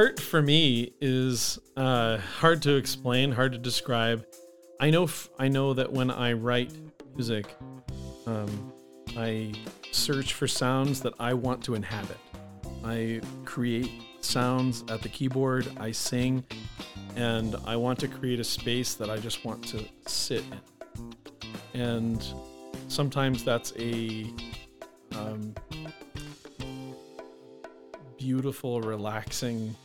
art for me is uh, hard to explain, hard to describe. I know f- I know that when I write music, um, I search for sounds that I want to inhabit. I create sounds at the keyboard, I sing, and I want to create a space that I just want to sit in. And sometimes that's a um, beautiful, relaxing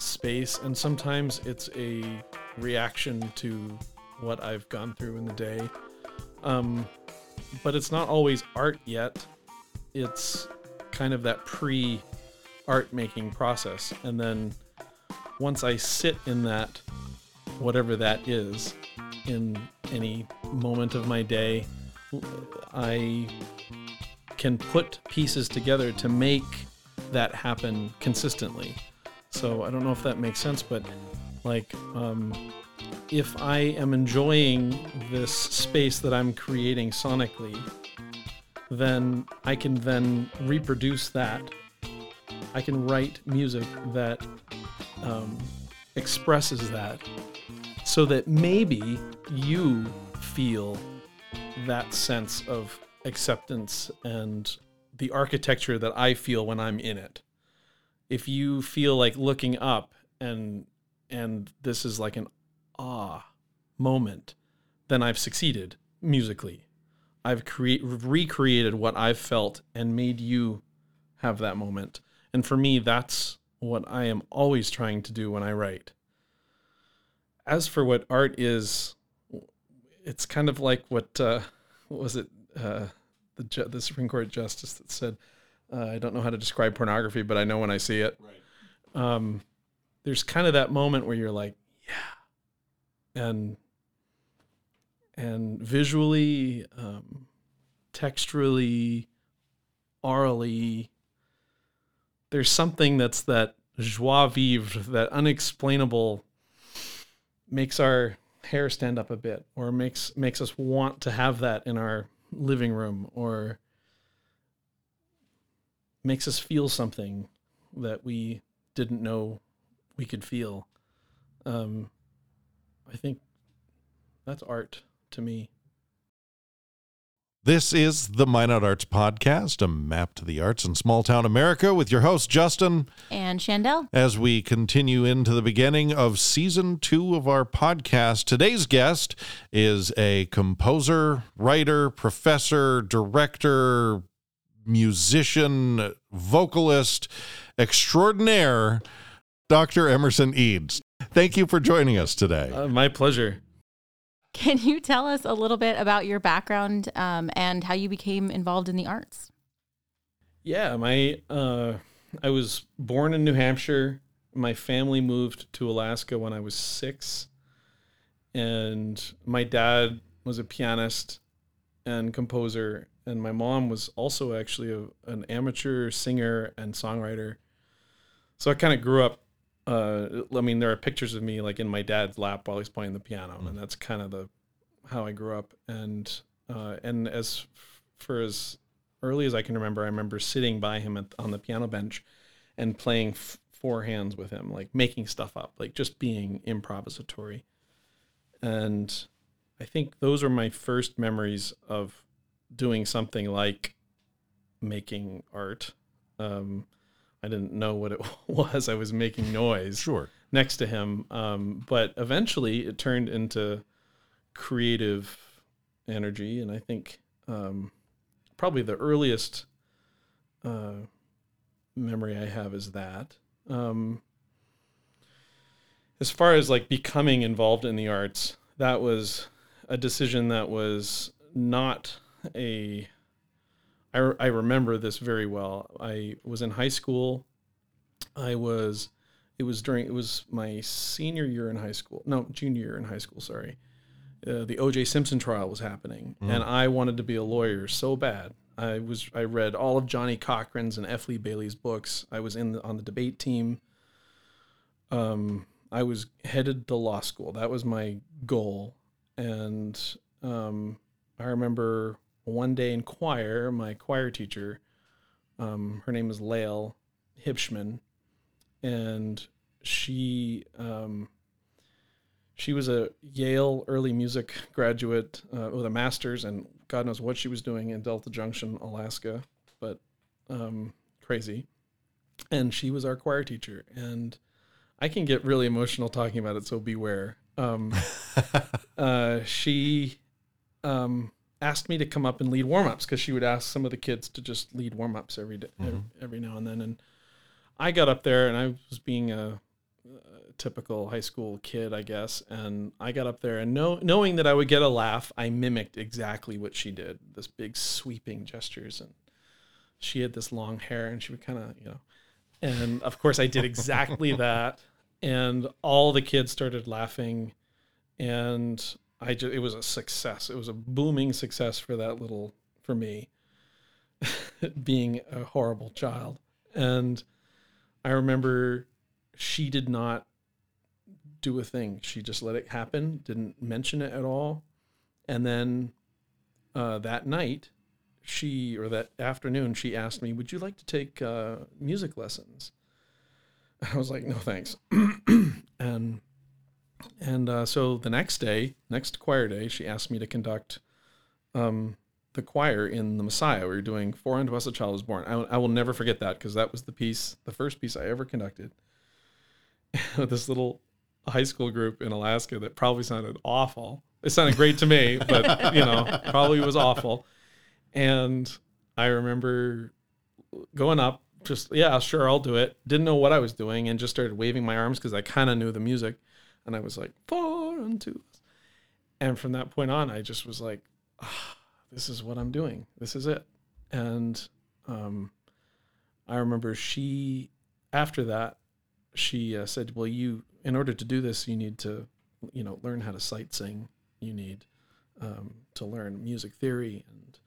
space, and sometimes it's a reaction to what I've gone through in the day. Um, but it's not always art yet. It's kind of that pre art making process. And then once I sit in that, whatever that is, in any moment of my day, I can put pieces together to make that happen consistently. So I don't know if that makes sense, but like, um, if I am enjoying this space that I'm creating sonically, then I can then reproduce that. I can write music that um, expresses that so that maybe you feel that sense of acceptance and the architecture that I feel when I'm in it. If you feel like looking up and and this is like an ah moment, then I've succeeded musically. I've create recreated what I've felt and made you have that moment. And for me, that's what I am always trying to do when I write. As for what art is, it's kind of like what, uh, what was it? Uh, the the Supreme Court justice that said, uh, "I don't know how to describe pornography, but I know when I see it." Right. Um, there's kind of that moment where you're like, "Yeah," and and visually, um, texturally, orally, there's something that's that joie vivre, that unexplainable, makes our hair stand up a bit, or makes makes us want to have that in our living room or makes us feel something that we didn't know we could feel. Um, I think that's art to me. This is the Minot Arts Podcast, a map to the arts in small town America with your host, Justin. And Chandell. As we continue into the beginning of season two of our podcast, today's guest is a composer, writer, professor, director, musician, vocalist extraordinaire, Dr. Emerson Eads. Thank you for joining us today. Uh, my pleasure. Can you tell us a little bit about your background um, and how you became involved in the arts? Yeah, my uh, I was born in New Hampshire. My family moved to Alaska when I was six, and my dad was a pianist and composer, and my mom was also actually a, an amateur singer and songwriter. So I kind of grew up uh, I mean, there are pictures of me like in my dad's lap while he's playing the piano, mm. and that's kind of the how I grew up. And uh, and as for as early as I can remember, I remember sitting by him at, on the piano bench and playing f- four hands with him, like making stuff up, like just being improvisatory. And I think those are my first memories of doing something like making art. Um, I didn't know what it was. I was making noise sure. next to him. Um, but eventually it turned into creative energy. And I think um, probably the earliest uh, memory I have is that. Um, as far as like becoming involved in the arts, that was a decision that was not a I, re- I remember this very well. I was in high school. I was, it was during, it was my senior year in high school. No, junior year in high school, sorry. Uh, the O.J. Simpson trial was happening, mm. and I wanted to be a lawyer so bad. I was I read all of Johnnie Cochran's and F. Lee Bailey's books. I was in the, on the debate team. Um, I was headed to law school. That was my goal, and um, I remember one day in choir, my choir teacher, um, her name is Lael Hipschman, and she um, she was a Yale early music graduate uh, with a master's, and God knows what she was doing in Delta Junction, Alaska, but um, crazy. And she was our choir teacher, and I can get really emotional talking about it, so beware. Um, uh, she um, asked me to come up and lead warm ups because she would ask some of the kids to just lead warm ups every, day, every mm-hmm. every now and then. And I got up there and I was being a, a typical high school kid, I guess. And I got up there and know, knowing that I would get a laugh, I mimicked exactly what she did. This big sweeping gestures, and she had this long hair, and she would kind of, you know. And of course, I did exactly that, and all the kids started laughing, and I just it was a success. It was a booming success for that little for me being a horrible child. And I remember she did not do a thing. She just let it happen, didn't mention it at all. And then uh, that night, she or that afternoon, she asked me, "Would you like to take uh, music lessons?" I was like, "No, thanks." and and uh, so the next day, next choir day, she asked me to conduct um, the choir in the Messiah. We were doing "For Unto Us a Child is Born." I, I will never forget that because that was the piece, the first piece I ever conducted with this little high school group in Alaska that probably sounded awful. It sounded great to me, but you know, probably was awful. And I remember going up, just yeah, sure, I'll do it. Didn't know what I was doing, and just started waving my arms because I kind of knew the music, and I was like four and two, and from that point on, I just was like, ah, this is what I'm doing. This is it. And um, I remember she, after that, she uh, said, "Well, you, in order to do this, you need to, you know, learn how to sight sing. You need um, to learn music theory, and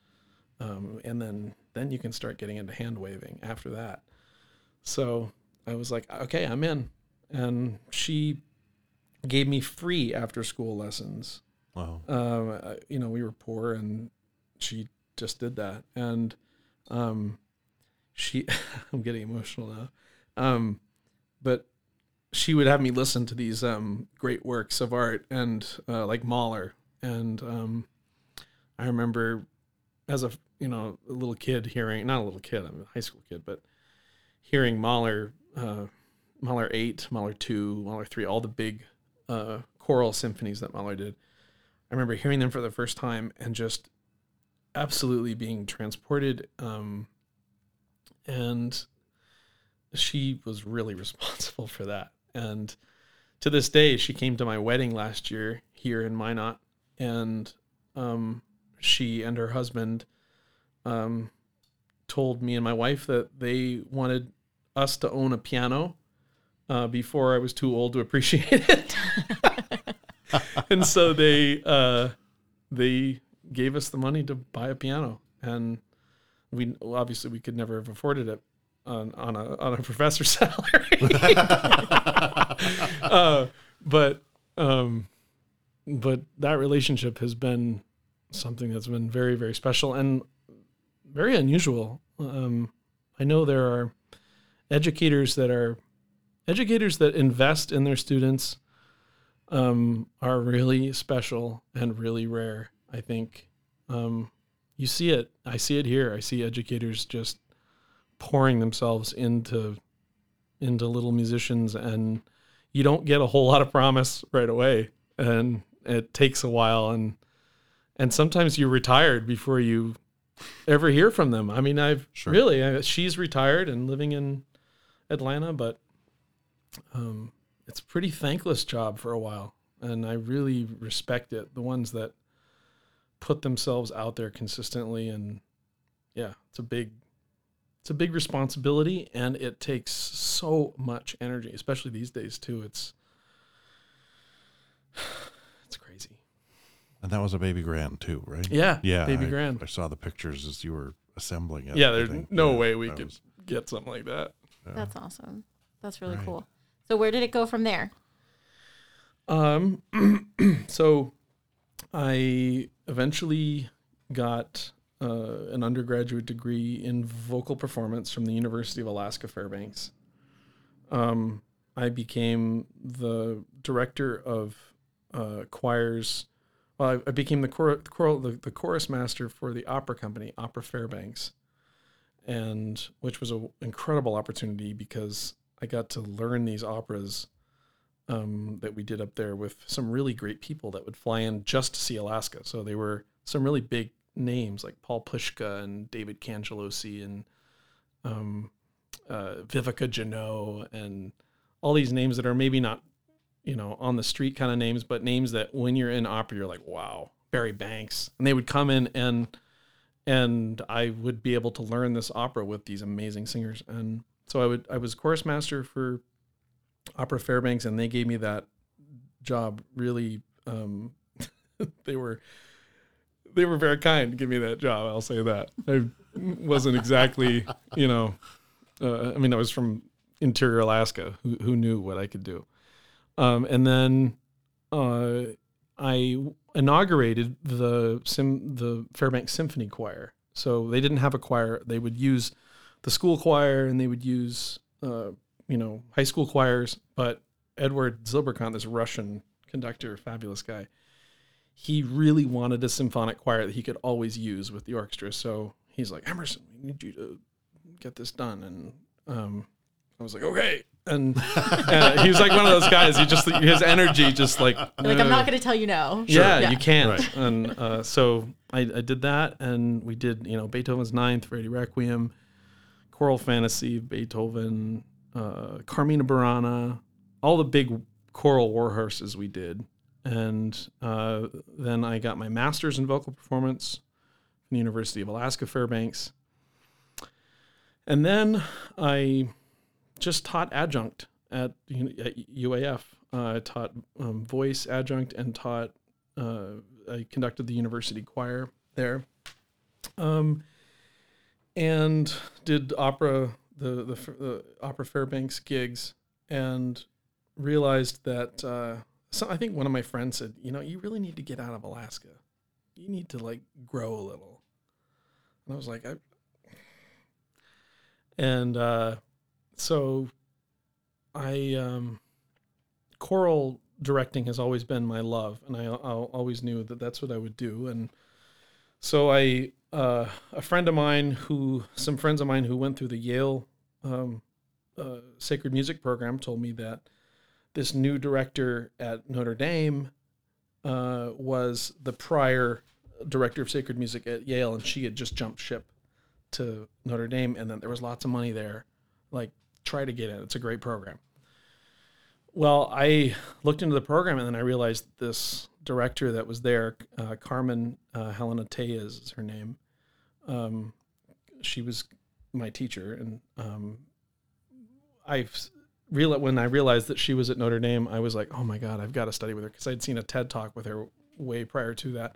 um, and then then you can start getting into hand waving after that." So I was like, "Okay, I'm in." And she gave me free after school lessons. Wow. Um, uh, you know, we were poor, and she just did that, and um, she, I'm getting emotional now. Um, but she would have me listen to these um, great works of art and uh, like Mahler. And um, I remember as a you know a little kid hearing not a little kid I'm a high school kid but hearing Mahler uh, Mahler eight Mahler two Mahler three all the big uh, choral symphonies that Mahler did. I remember hearing them for the first time and just absolutely being transported. Um, and she was really responsible for that. And to this day, she came to my wedding last year here in Minot, and um, she and her husband um, told me and my wife that they wanted us to own a piano uh, before I was too old to appreciate it. and so they uh, they gave us the money to buy a piano, and we obviously we could never have afforded it on, on a on a professor's salary. uh, but um, but that relationship has been something that's been very very special and very unusual. Um, I know there are educators that are educators that invest in their students um, are really special and really rare. I think um, you see it. I see it here. I see educators just pouring themselves into into little musicians, and you don't get a whole lot of promise right away, and it takes a while, and and sometimes you're retired before you ever hear from them. I mean, I've Sure. really I, she's retired and living in Atlanta, but um, it's a pretty thankless job for a while, and I really respect it. The ones that put themselves out there consistently, and yeah, it's a big, it's a big responsibility, and it takes so much energy, especially these days too. It's it's crazy. And that was a baby grand too, right? Yeah, Yeah. baby I, grand. I saw the pictures as you were assembling it. yeah, there's no Yeah, way we could was- get something like that. That's awesome. That's really Right. cool. So where did it go from there? Um, so I eventually got uh, an undergraduate degree in vocal performance from the University of Alaska Fairbanks. um, I became the director of uh, choirs. Well, I, I became the, chor- the, choral, the, the chorus master for the opera company, Opera Fairbanks, and which was an incredible opportunity because I got to learn these operas um, that we did up there with some really great people that would fly in just to see Alaska. So they were some really big names like Paul Plishka and David Cangelosi and um, uh, Vivica Genaux and all these names that are maybe not, you know, on the street kind of names, but names that when you're in opera, you're like, wow, Barry Banks. And they would come in and and I would be able to learn this opera with these amazing singers. And so I would I was chorus master for Opera Fairbanks, and they gave me that job. Really, um, they were they were very kind to give me that job. I'll say that. I wasn't exactly, you know, uh, I mean, I was from interior Alaska. Who, who knew what I could do? Um, and then uh, I inaugurated the sim the Fairbanks Symphony Choir. So they didn't have a choir. They would use the school choir, and they would use uh, you know high school choirs. But Edward Zilberkant, this Russian conductor, fabulous guy, he really wanted a symphonic choir that he could always use with the orchestra. So he's like, Emerson, we need you to get this done. And um, I was like, okay. And, and he was like one of those guys. He just his energy just like Like, I'm not going to tell you no. yeah, Yeah. you can't. Right. And uh, so I, I did that, and we did you know Beethoven's Ninth, Verdi Requiem, Choral Fantasy, Beethoven, uh, Carmina Burana, all the big choral warhorses we did, and uh, then I got my master's in vocal performance from the University of Alaska Fairbanks, and then I just taught adjunct at, at UAF. Uh, I taught um, voice adjunct and taught. Uh, I conducted the university choir there, um, and did opera the the, the opera Fairbanks gigs, and realized that. Uh, so I think one of my friends said, you know, you really need to get out of Alaska. You need to like grow a little. And I was like, I. And uh, so I um, choral directing has always been my love, and I, I always knew that that's what I would do. And so I, uh, a friend of mine who, some friends of mine who went through the Yale um, uh, sacred music program, told me that this new director at Notre Dame uh, was the prior director of sacred music at Yale, and she had just jumped ship to Notre Dame, and then there was lots of money there. Like, try to get in. It's a great program. Well, I looked into the program and then I realized this director that was there, uh, Carmen uh, Helena Tellez is her name. Um, she was my teacher, and um, I real when I realized that she was at Notre Dame, I was like, oh my god, I've got to study with her because I'd seen a TED talk with her way prior to that,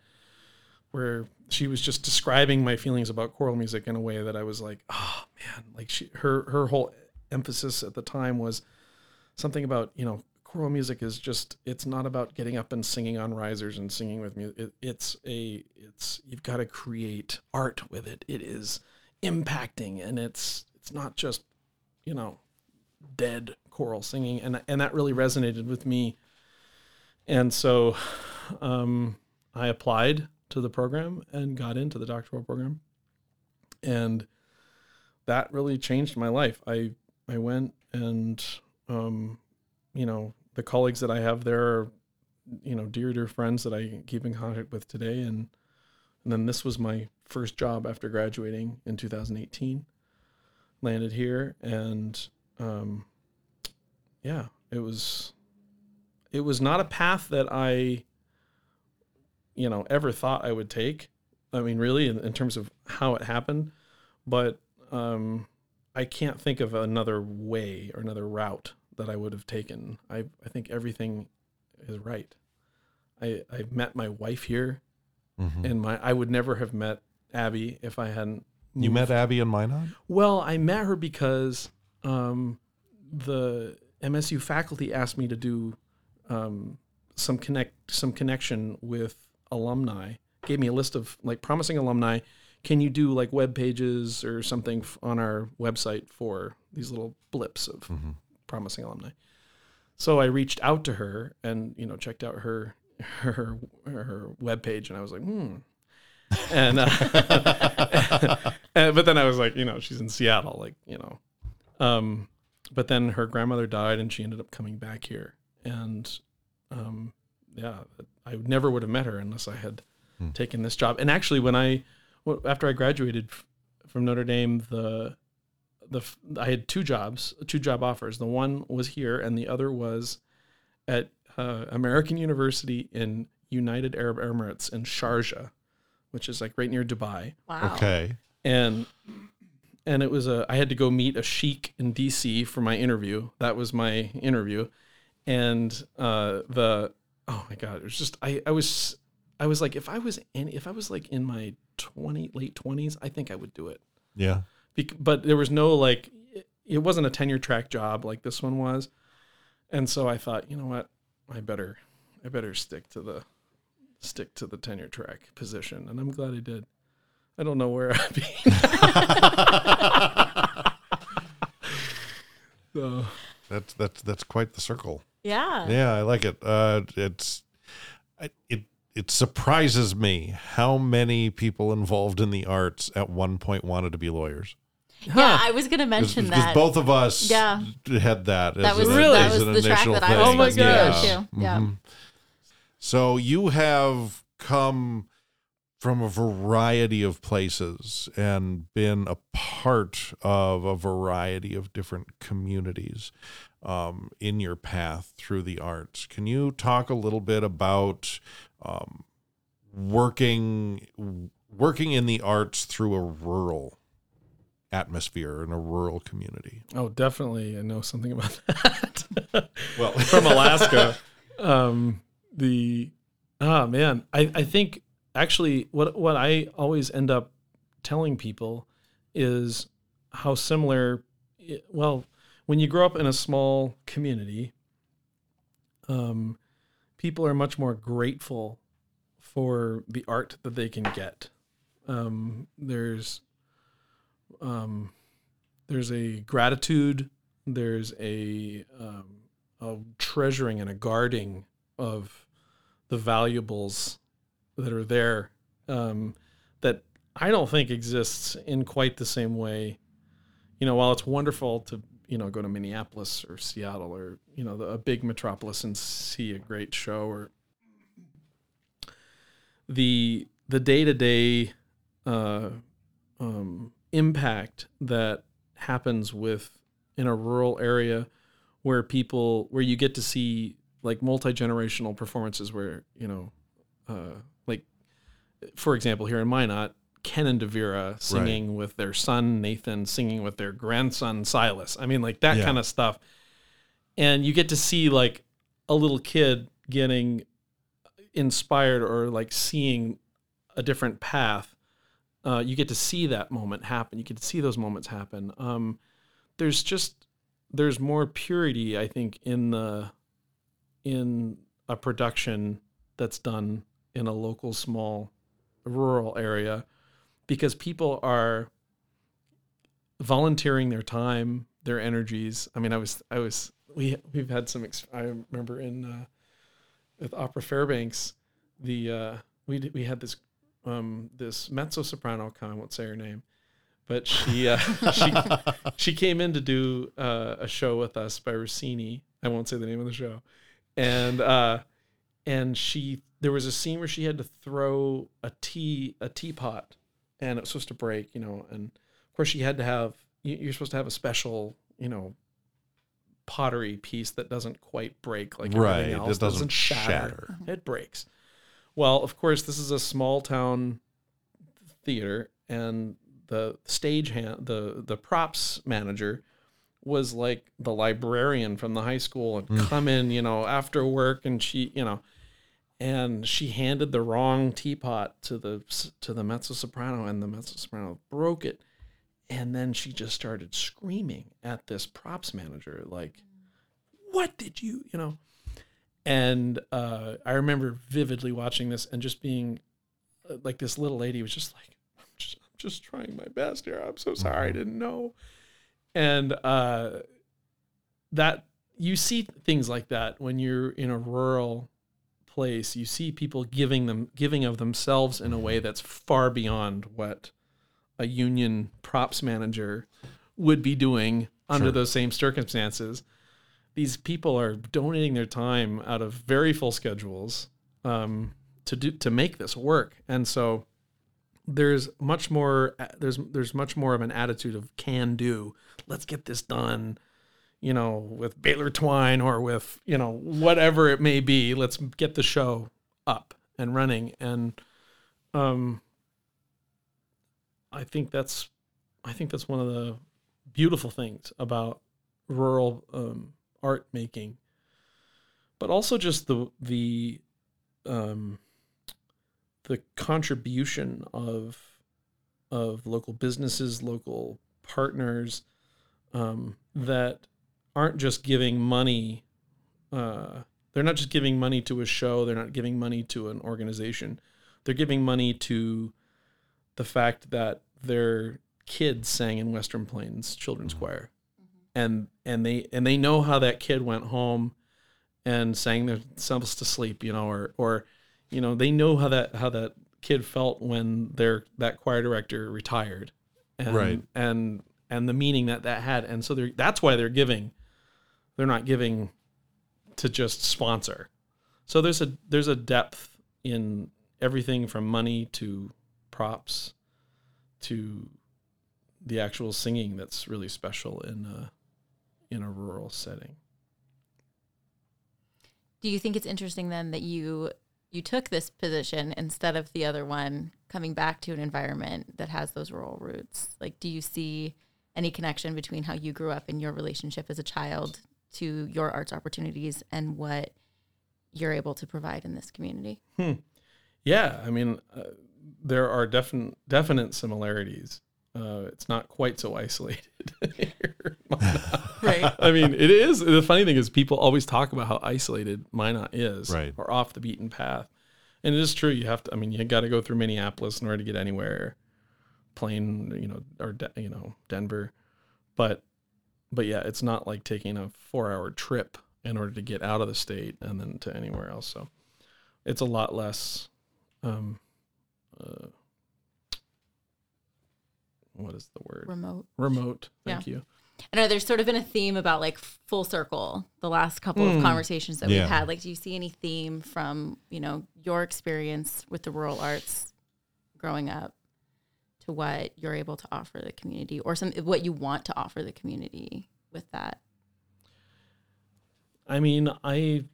where she was just describing my feelings about choral music in a way that I was like, oh man, like she her her whole emphasis at the time was something about you know choral music is just it's not about getting up and singing on risers and singing with music it, it's a it's you've got to create art with it. It is impacting and it's it's not just you know dead choral singing. And and that really resonated with me. And so um i applied to the program and got into the doctoral program. And that really changed my life. I i went and um you know the colleagues that I have there are, you know, dear dear friends that I keep in contact with today, and and then this was my first job after graduating in 2018. Landed here, and um, yeah, it was it was not a path that I, you know, ever thought I would take. I mean, really, in, in terms of how it happened, but um, I can't think of another way or another route that I would have taken. I I think everything is right. I I met my wife here, Mhm. and my I would never have met Abby if I hadn't. You met Abby in Minot? Well, I met her because um, the MSU faculty asked me to do um, some connect some connection with alumni. Gave me a list of like promising alumni. Can you do like web pages or something on our website for these little blips of Mhm. Promising alumni. So I reached out to her and you know checked out her her her webpage, and I was like, hmm. And, uh, and but then I was like, you know, she's in Seattle, like you know. Um, but then her grandmother died, and she ended up coming back here, and um, yeah, I never would have met her unless I had Hmm. taken this job. And actually, when I after I graduated from Notre Dame, the the f- I had two jobs, two job offers. The one was here, and the other was at uh, American University in United Arab Emirates in Sharjah, which is like right near Dubai. Wow. Okay. And and it was a I had to go meet a sheik in DC for my interview. That was my interview, and uh, the oh my god, it was just I I was I was like if I was in if I was like in my twenty late twenties, I think I would do it. Yeah. Bec- but there was no like it- it wasn't a tenure track job like this one was and so i thought you know what i better i better stick to the stick to the tenure track position and i'm glad i did i don't know where i'd be so That's that's that's quite the circle. Yeah. Yeah, I like it. Uh, it's I- it it surprises me how many people involved in the arts at one point wanted to be lawyers. Yeah, I was going to mention Because that. both of us Yeah. had that. that was an- Really? that was the track initial that I was Oh my supposed to go gosh. to. Yeah. Mhm. So you have come from a variety of places and been a part of a variety of different communities um, in your path through the arts. Can you talk a little bit about um, working working in the arts through a rural atmosphere in a rural community? oh definitely. I know something about that. Well, from alaska. Um the ah man. I i think actually what what i always end up telling people is how similar it- well when you grow up in a small community um people are much more grateful for the art that they can get. Um there's um there's a gratitude there's a um a treasuring and a guarding of the valuables that are there um, that I don't think exists in quite the same way. You know, while it's wonderful to you know go to Minneapolis or Seattle or you know a big metropolis and see a great show or the the day to day impact that happens with in a rural area where people where you get to see like multi-generational performances where you know uh like for example here in minot ken and devira singing with their son nathan singing with their grandson silas. I mean like that Yeah. kind of stuff. And you get to see like a little kid getting inspired or like seeing a different path uh, you get to see that moment happen. You get to see those moments happen. Um, there's just there's more purity i think in the in a production that's done in a local small rural area because people are volunteering their time their energies. I mean i was i was we we've had some i remember in uh, with opera fairbanks the uh we we had this um this mezzo soprano. I won't say her name but she uh, she she came in to do uh, a show with us by Rossini. I won't say the name of the show, and uh, and she there was a scene where she had to throw a tea a teapot, and it was supposed to break, you know, and of course she had to have you- you're supposed to have a special you know pottery piece that doesn't quite break like Right, everything it else doesn't shatter. shatter. It breaks. Well, of course, this is a small town theater, and the stage hand, the the props manager, was like the librarian from the high school and mm. come in, you know, after work, and she, you know, and she handed the wrong teapot to the to the mezzo soprano, and the mezzo soprano broke it, and then she just started screaming at this props manager, like, "What did you, you know?" And uh, I remember vividly watching this and just being uh, like, this little lady was just like, "I'm just, I'm just trying my best here. I'm so sorry, I didn't know." And uh, that you see things like that when you're in a rural place. You see people giving them giving of themselves in a way that's far beyond what a union props manager would be doing under Sure. those same circumstances. These people are donating their time out of very full schedules um, to do to make this work, and so there's much more there's there's much more of an attitude of can do. Let's get this done, you know, with baler twine or with you know whatever it may be. Let's get the show up and running, and um, I think that's I think that's one of the beautiful things about rural um, art making, but also just the the um, the contribution of of local businesses, local partners um, that aren't just giving money. Uh, they're not just giving money to a show. They're not giving money to an organization. They're giving money to the fact that their kids sang in Western Plains Children's Choir, and and they and they know how that kid went home and sang themselves to sleep, you know, or or you know they know how that how that kid felt when their that choir director retired, and, Right. And and the meaning that that had, and so they're that's why they're giving. They're not giving to just sponsor. So there's a there's a depth in everything from money to props to the actual singing that's really special in a in a rural setting. Do you think it's interesting then that you you took this position instead of the other one coming back to an environment that has those rural roots? Like do you see any connection between how you grew up and your relationship as a child to your arts opportunities and what you're able to provide in this community? Yeah, I mean, uh, there are definite definite similarities. Uh, it's not quite so isolated. here. Right. I mean, it is. The funny thing is, people always talk about how isolated Minot is, Right. or off the beaten path, and it is true. You have to. I mean, you got to go through Minneapolis in order to get anywhere. Plane, you know, or De- you know, Denver, but but yeah, it's not like taking a four-hour trip in order to get out of the state and then to anywhere else. So it's a lot less. Um, uh, what is the word? Remote. Remote. Thank you. I know there's sort of been a theme about like full circle the last couple of hmm. conversations that Yeah. we've had. Like, do you see any theme from, you know, your experience with the rural arts growing up to what you're able to offer the community or some what you want to offer the community with that? I mean, I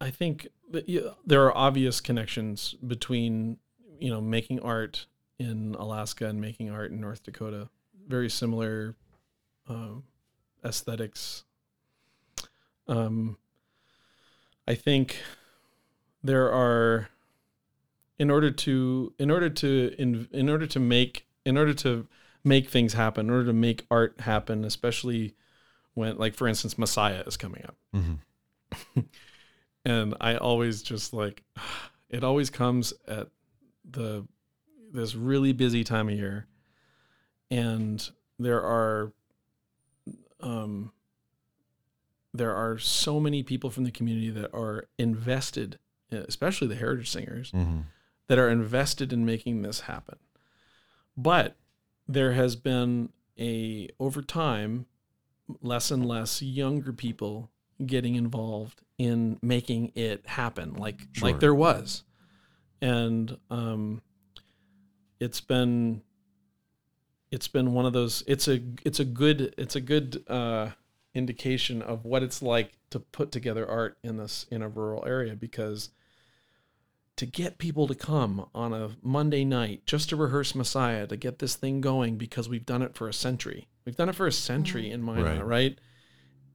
I think that, yeah, there are obvious connections between you know making art in Alaska and making art in North Dakota. Very similar um, aesthetics. Um, I think there are in order to in order to in, in order to make in order to make things happen in order to make art happen especially when like for instance messiah is coming up Mhm. and I always just like it always comes at the this really busy time of year and there are um there are so many people from the community that are invested especially the heritage singers Mhm. that are invested in making this happen. But there has been a over time less and less younger people getting involved in making it happen like Sure. like there was. And um it's been it's been one of those it's a it's a good it's a good uh indication of what it's like to put together art in this in a rural area because to get people to come on a Monday night just to rehearse Messiah to get this thing going because we've done it for a century. We've done it for a century in Minot, Right. right.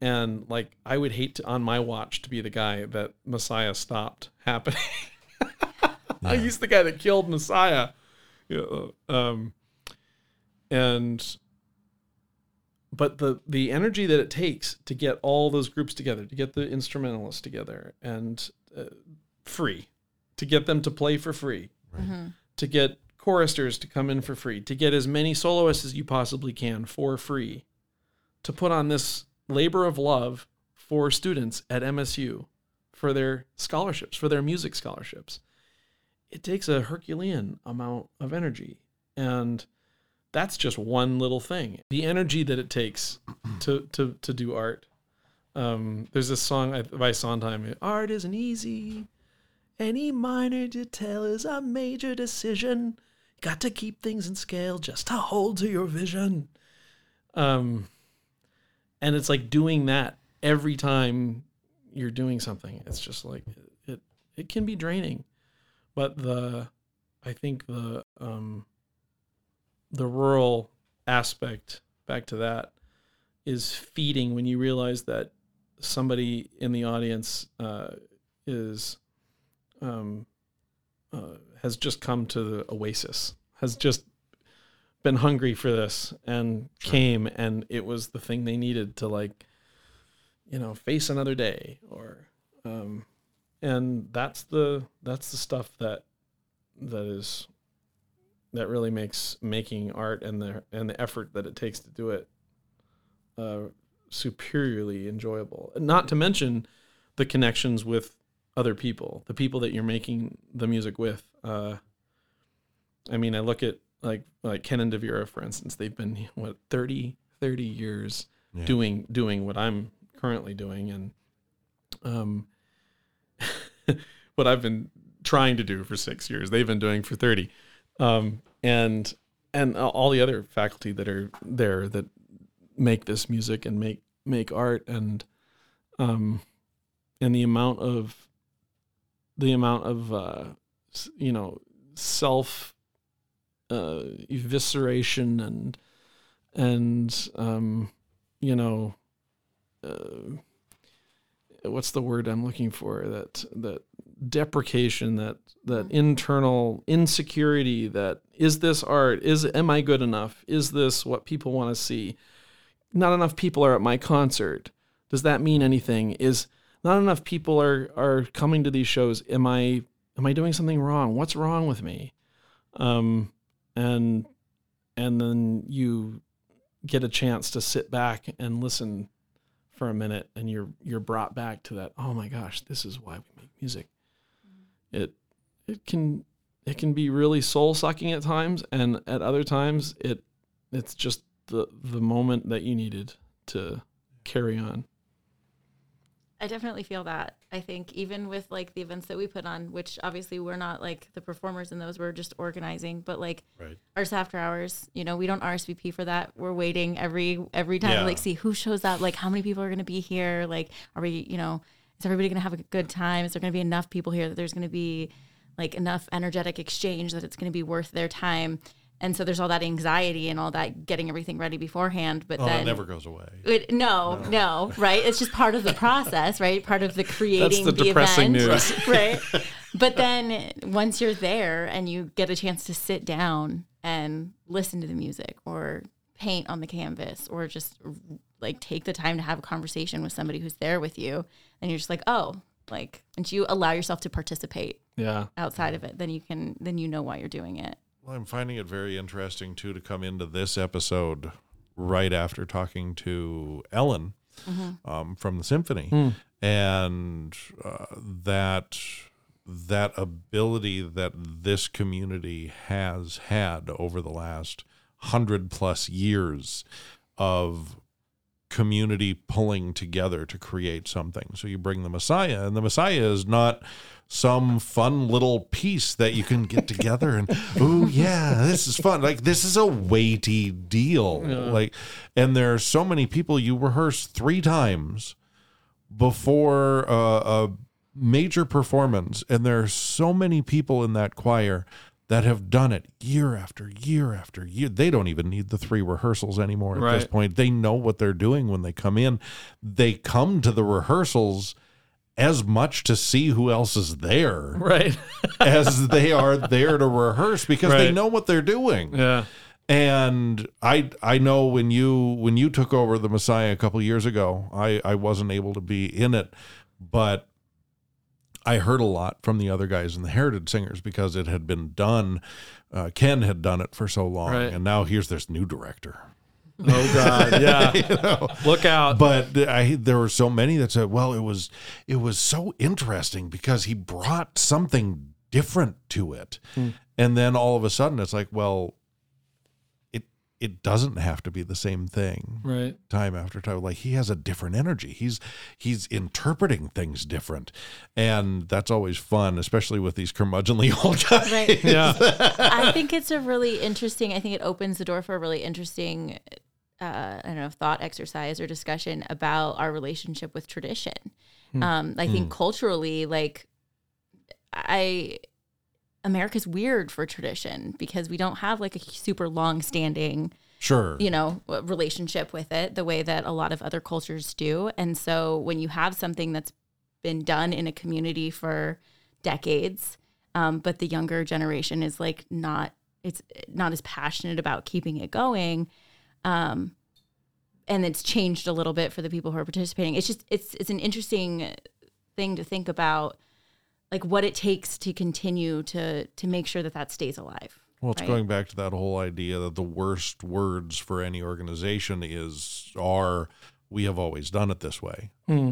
And like I would hate to on my watch to be the guy that Messiah stopped happening. He's the guy that killed Messiah. You know, um, and but the the energy that it takes to get all those groups together, to get the instrumentalists together, and uh, free, to get them to play for free, to get choristers to come in for free, to get as many soloists as you possibly can for free, to put on this labor of love for students at MSU for their scholarships, for their music scholarships. It takes a Herculean amount of energy. And that's just one little thing. The energy that it takes to to to do art. Um, there's this song by Sondheim. Art isn't easy. Any minor detail is a major decision. Got to keep things in scale just to hold to your vision. Um, and it's like doing that every time you're doing something. It's just like it. It can be draining, but the, I think the um, the rural aspect back to that is feeding when you realize that somebody in the audience uh, is um, uh, has just come to the oasis has just been hungry for this and came and it was the thing they needed to like you know face another day or um and that's the that's the stuff that that is that really makes making art and the and the effort that it takes to do it uh, superiorly enjoyable. Not to mention the connections with other people, the people that you're making the music with. Uh, I mean, I look at like like Ken and Devera, for instance. They've been what 30, 30 years yeah. doing doing what I'm currently doing, and um, what I've been trying to do for six years, they've been doing for thirty. Um, and and all the other faculty that are there that make this music and make make art and um and the amount of the amount of uh you know self uh evisceration and and um you know uh, what's the word I'm looking for? That that deprecation that that mm-hmm. internal insecurity that is this art? Is am I good enough? Is this what people want to see? Not enough people are at my concert. Does that mean anything? Is not enough people are are coming to these shows. Am I am I doing something wrong? What's wrong with me? Um and and then you get a chance to sit back and listen for a minute and you're you're brought back to that oh my gosh this is why we make music mm-hmm. it it can it can be really soul sucking at times and at other times it it's just the the moment that you needed to carry on I definitely feel that. I think even with like the events that we put on, which obviously we're not like the performers in those, we're just organizing. But like right. our after hours, you know, we don't RSVP for that. We're waiting every every time yeah. to like see who shows up, like how many people are going to be here, like are we, you know, is everybody going to have a good time? Is there going to be enough people here that there's going to be like enough energetic exchange that it's going to be worth their time? And so there's all that anxiety and all that getting everything ready beforehand but oh, then it never goes away. It, no, no, no right? It's just part of the process right? Part of the creating That's the, the depressing event. news. right? But then once you're there and you get a chance to sit down and listen to the music or paint on the canvas or just like take the time to have a conversation with somebody who's there with you and you're just like oh like and you allow yourself to participate yeah. outside of it then you can then you know why you're doing it well, I'm finding it very interesting too to come into this episode right after talking to Ellen mm-hmm. um, from the symphony, mm. and uh, that that ability that this community has had over the last hundred plus years of community pulling together to create something. So you bring the Messiah, and the Messiah is not some fun little piece that you can get together and oh yeah this is fun like this is a weighty deal yeah. like and there are so many people you rehearse three times before a, a major performance and there are so many people in that choir that have done it year after year after year. They don't even need the three rehearsals anymore at right. this point. They know what they're doing when they come in. They come to the rehearsals as much to see who else is there right as they are there to rehearse because right. they know what they're doing yeah and i i know when you when you took over the messiah a couple years ago i i wasn't able to be in it but i heard a lot from the other guys in the heritage singers because it had been done uh, ken had done it for so long right. and now here's this new director Oh God, yeah. you know? Look out. But I there were so many that said, "Well, it was it was so interesting because he brought something different to it." And then all of a sudden it's like, "Well, it it doesn't have to be the same thing." right. time after time like he has a different energy he's he's interpreting things different and that's always fun especially with these curmudgeonly old guys Right. Yeah. I think it's a really interesting. I think it opens the door for a really interesting, uh, I don't know, thought exercise or discussion about our relationship with tradition. Um, I think culturally, like, I America's weird for tradition because we don't have like a super long standing sure. you know relationship with it the way that a lot of other cultures do. And so when you have something that's been done in a community for decades um, but the younger generation is like not it's not as passionate about keeping it going um, and it's changed a little bit for the people who are participating. It's just it's it's an interesting thing to think about like what it takes to continue to to make sure that that stays alive well it's right. going back to that whole idea that the worst words for any organization is are we have always done it this way Hmm.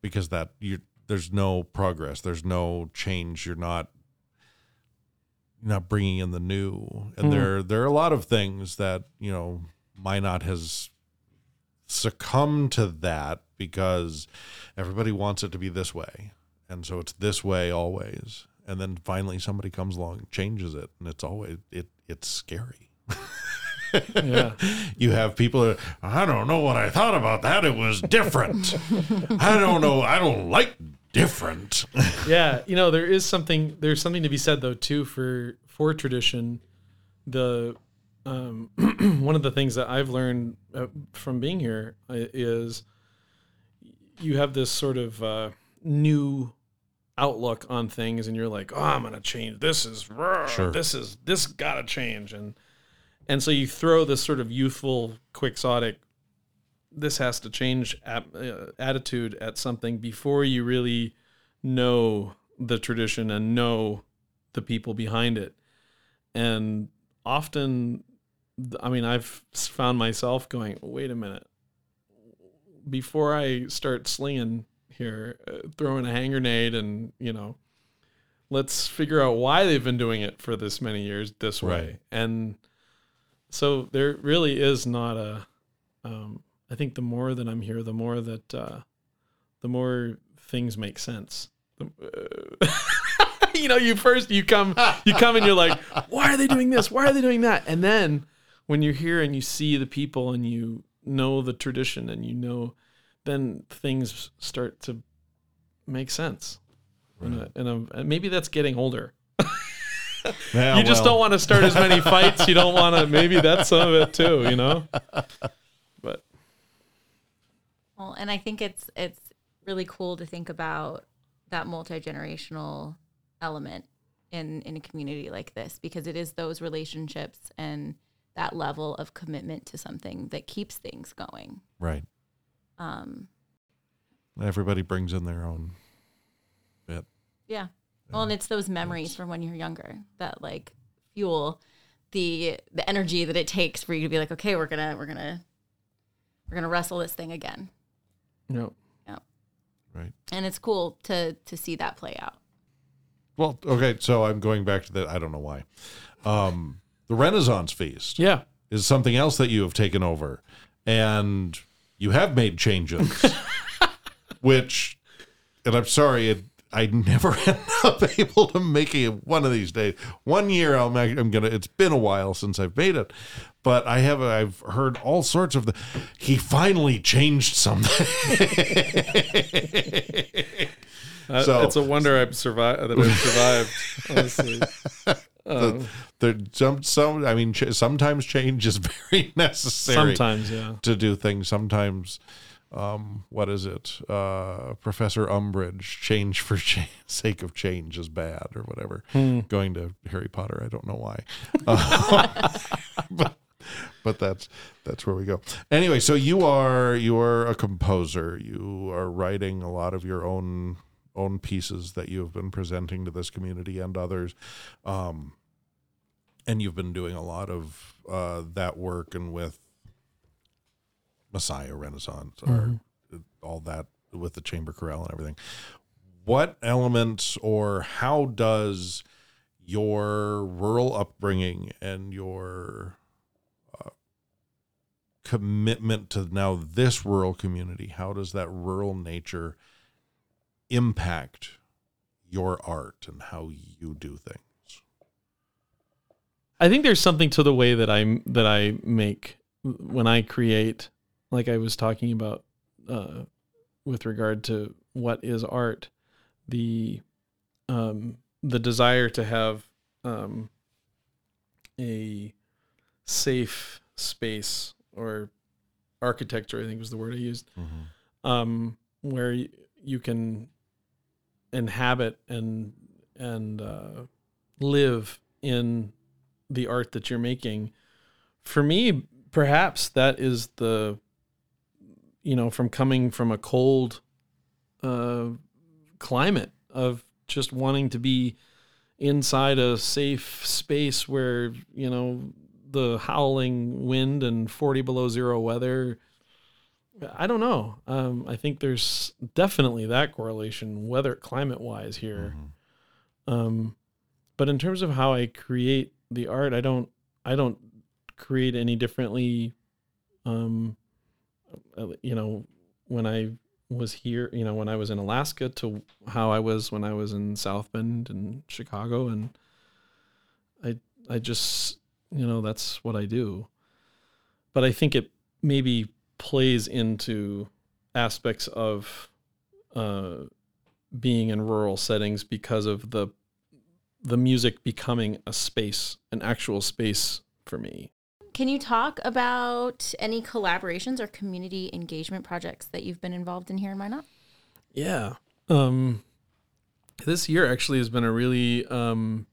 because that you there's no progress there's no change you're not you're not bringing in the new and Hmm. there there are a lot of things that you know minot has succumbed to that because everybody wants it to be this way and so it's this way always and then finally somebody comes along and changes it and it's always it it's scary Yeah. you have people that I don't know what I thought about that. It was different. I don't know. I don't like different. yeah you know there is something there's something to be said though too for for tradition the um one of the things that i've learned uh, from being here uh, you have this sort of uh new outlook on things and you're like oh i'm gonna change this is Sure. this is this gotta change and and so you throw this sort of youthful quixotic this has to change ap- uh, attitude at something before you really know the tradition and know the people behind it. And often, I mean, I've found myself going, wait a minute. Before I start slinging here, uh, throwing a hand grenade and, you know, let's figure out why they've been doing it for this many years this way. Right. And so there really is not a, um, I think the more that I'm here, the more that, uh, the more things make sense. Uh, you know, you first you come you come and you're like, why are they doing this? Why are they doing that? And then when you're here and you see the people and you know the tradition and you know, then things start to make sense. And, and, um, and maybe that's getting older. Yeah, you just well, don't want to start as many fights. You don't want to. Maybe that's some of it too. You know. But Well, and I think it's it's really cool to think about that multi generational element in in a community like this because it is those relationships and that level of commitment to something that keeps things going. right. Um, Everybody brings in their own bit. yeah. Well, and it's those memories from when you're younger that like fuel the the energy that it takes for you to be like, okay, we're gonna we're gonna we're gonna wrestle this thing again. you know, Right. And it's cool to to see that play out. Well, okay. So I'm going back to that. I don't know why. Um, the Renaissance Feast yeah. is something else that you have taken over, and you have made changes, which, and I'm sorry, it, I never end up able to make it one of these days. One year I'll make, I'm gonna. It's been a while since I've made it, but I have. I've heard all sorts of the. He finally changed something. Uh, So- it's a wonder I've survived. That I've survived. honestly. Um, there some some. I mean, ch- sometimes change is very necessary. sometimes, yeah. to do things. Sometimes, um, what is it? Uh, Professor Umbridge, change for sake of change is bad or whatever. Going to Harry Potter, I don't know why. Uh, but, but that's that's where we go. Anyway, so you are you are a composer. You are writing a lot of your own own pieces that you have been presenting to this community and others. Um, and you've been doing a lot of uh, that work and with Messiah Renaissance or all that with the chamber chorale and everything. What elements or how does your rural upbringing and your uh, commitment to now this rural community, how does that rural nature impact your art and how you do things? I think there's something to the way that I that I make when I create, like I was talking about, uh, with regard to what is art, the um, the desire to have um, a safe space or architecture, I think was the word I used, um, where you can inhabit and and uh, live in the art that you're making. For me, perhaps that is the you know from coming from a cold uh, climate of just wanting to be inside a safe space where you know the howling wind and 40 below zero weather i don't know. Um, i think there's definitely that correlation weather climate wise here. Um, but in terms of how i create the art i don't i don't create any differently. Um, uh, you know when i was here, you know, when I was in Alaska to how I was when I was in South Bend and Chicago. And I I just you know, that's what I do. But I think it maybe plays into aspects of uh being in rural settings because of the the music becoming a space, an actual space for me. Can you talk about any collaborations or community engagement projects that you've been involved in here in Minot? Yeah. Um, this year actually has been a really um,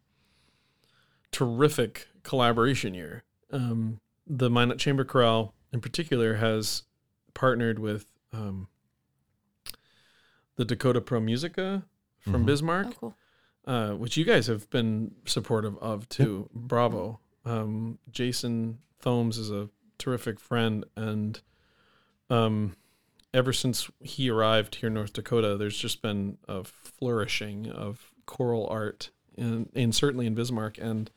terrific collaboration year. Um, the Minot Chamber Chorale, in particular, has partnered with um, the Dakota Pro Musica from Mhm. Bismarck, Oh, cool. uh, which you guys have been supportive of too. Bravo. Um, Jason Thomes is a terrific friend, and um, ever since he arrived here in North Dakota, there's just been a flourishing of choral art, and, and certainly in Bismarck. And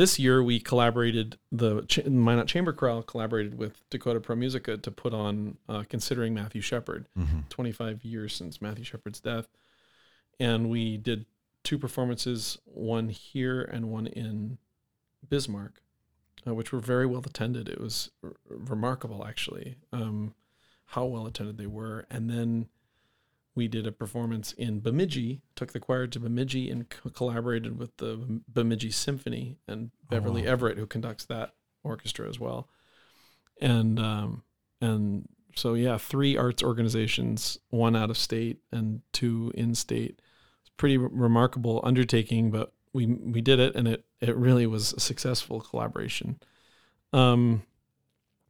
this year, we collaborated. The Ch- Minot Chamber Chorale collaborated with Dakota Pro Musica to put on uh, "Considering Matthew Shepard." 25 years since Matthew Shepard's death. And we did two performances, one here and one in Bismarck, uh, which were very well attended. It was r- remarkable, actually, um, how well attended they were. And then we did a performance in Bemidji, took the choir to Bemidji and co- collaborated with the Bemidji Symphony and Beverly wow. Everett, who conducts that orchestra as well. And um, and so yeah, three arts organizations, one out of state and two in state. It's pretty re- remarkable undertaking, but we we did it, and it it really was a successful collaboration. Um,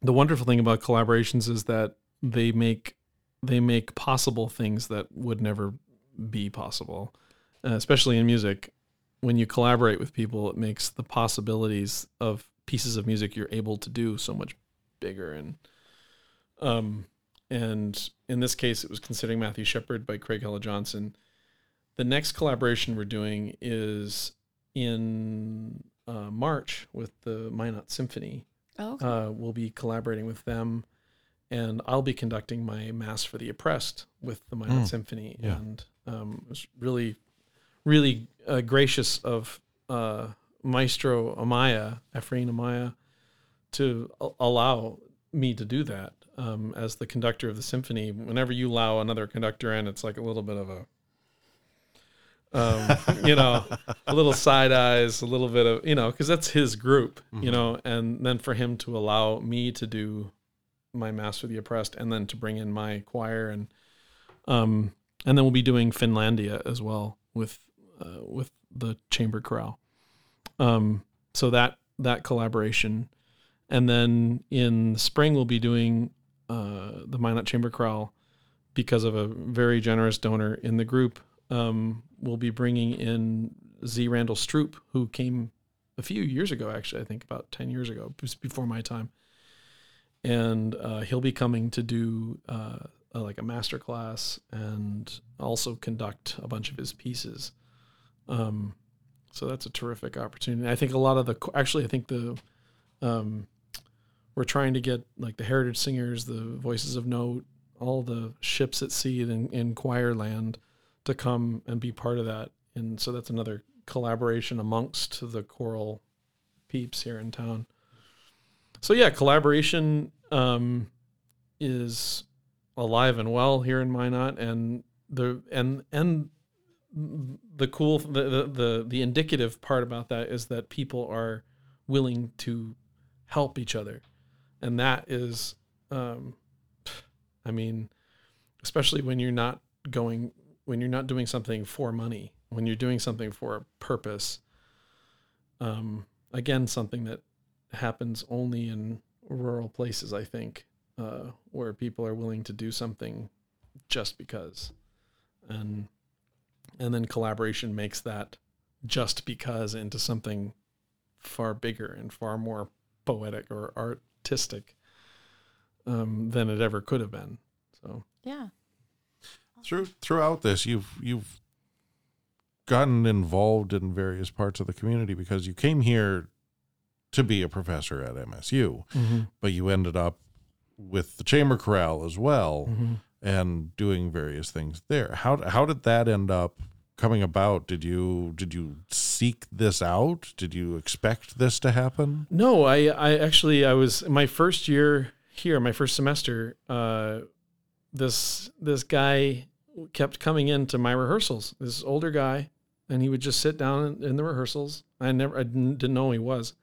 the wonderful thing about collaborations is that they make they make possible things that would never be possible, uh, especially in music. When you collaborate with people, it makes the possibilities of pieces of music you're able to do so much bigger and um and in this case it was considering Matthew Shepard by Craig Hella Johnson. The next collaboration we're doing is in uh, March with the Minot Symphony. Oh, okay. Uh, we'll be collaborating with them, and I'll be conducting my Mass for the Oppressed with the Minot Mm, Symphony. yeah. And um, it was really, really uh, gracious of uh, Maestro Amaya, Ephraim Amaya, to a- allow me to do that um, as the conductor of the symphony. Whenever you allow another conductor in, it's like a little bit of a um, you know, a little side eyes, a little bit of, you know, because that's his group, you Mhm. know, and then for him to allow me to do my mass for the oppressed, and then to bring in my choir, and um, and then we'll be doing Finlandia as well with uh, with the chamber chorale. Um, so that that collaboration, and then in the spring we'll be doing uh, the Minot Chamber Chorale because of a very generous donor in the group um, we'll be bringing in Z. Randall Stroop, who came a few years ago, actually, I think about 10 years ago, before my time. And uh, he'll be coming to do uh, a, like a master class and also conduct a bunch of his pieces. Um, so that's a terrific opportunity. I think a lot of the actually, I think the um, we're trying to get like the heritage singers, the voices of note, all the ships at sea in, in choir land to come and be part of that. And so that's another collaboration amongst the choral peeps here in town. So yeah, collaboration um, is alive and well here in Minot, and the and and the cool the, the the the indicative part about that is that people are willing to help each other, and that is, um, I mean, especially when you're not going when you're not doing something for money, when you're doing something for a purpose. Um, again, something that happens only in rural places, I think, uh, where people are willing to do something just because, and and then collaboration makes that just because into something far bigger and far more poetic or artistic um, than it ever could have been. So Yeah. Through throughout this, you've you've gotten involved in various parts of the community because you came here to be a professor at MSU, but you ended up with the chamber chorale as well and doing various things there. How how did that end up coming about? Did you did you seek this out? Did you expect this to happen? No, I, I actually I was my first year here, my first semester. Uh, this this guy kept coming into my rehearsals. This older guy, and he would just sit down in, in the rehearsals. I never I didn't, didn't know he was,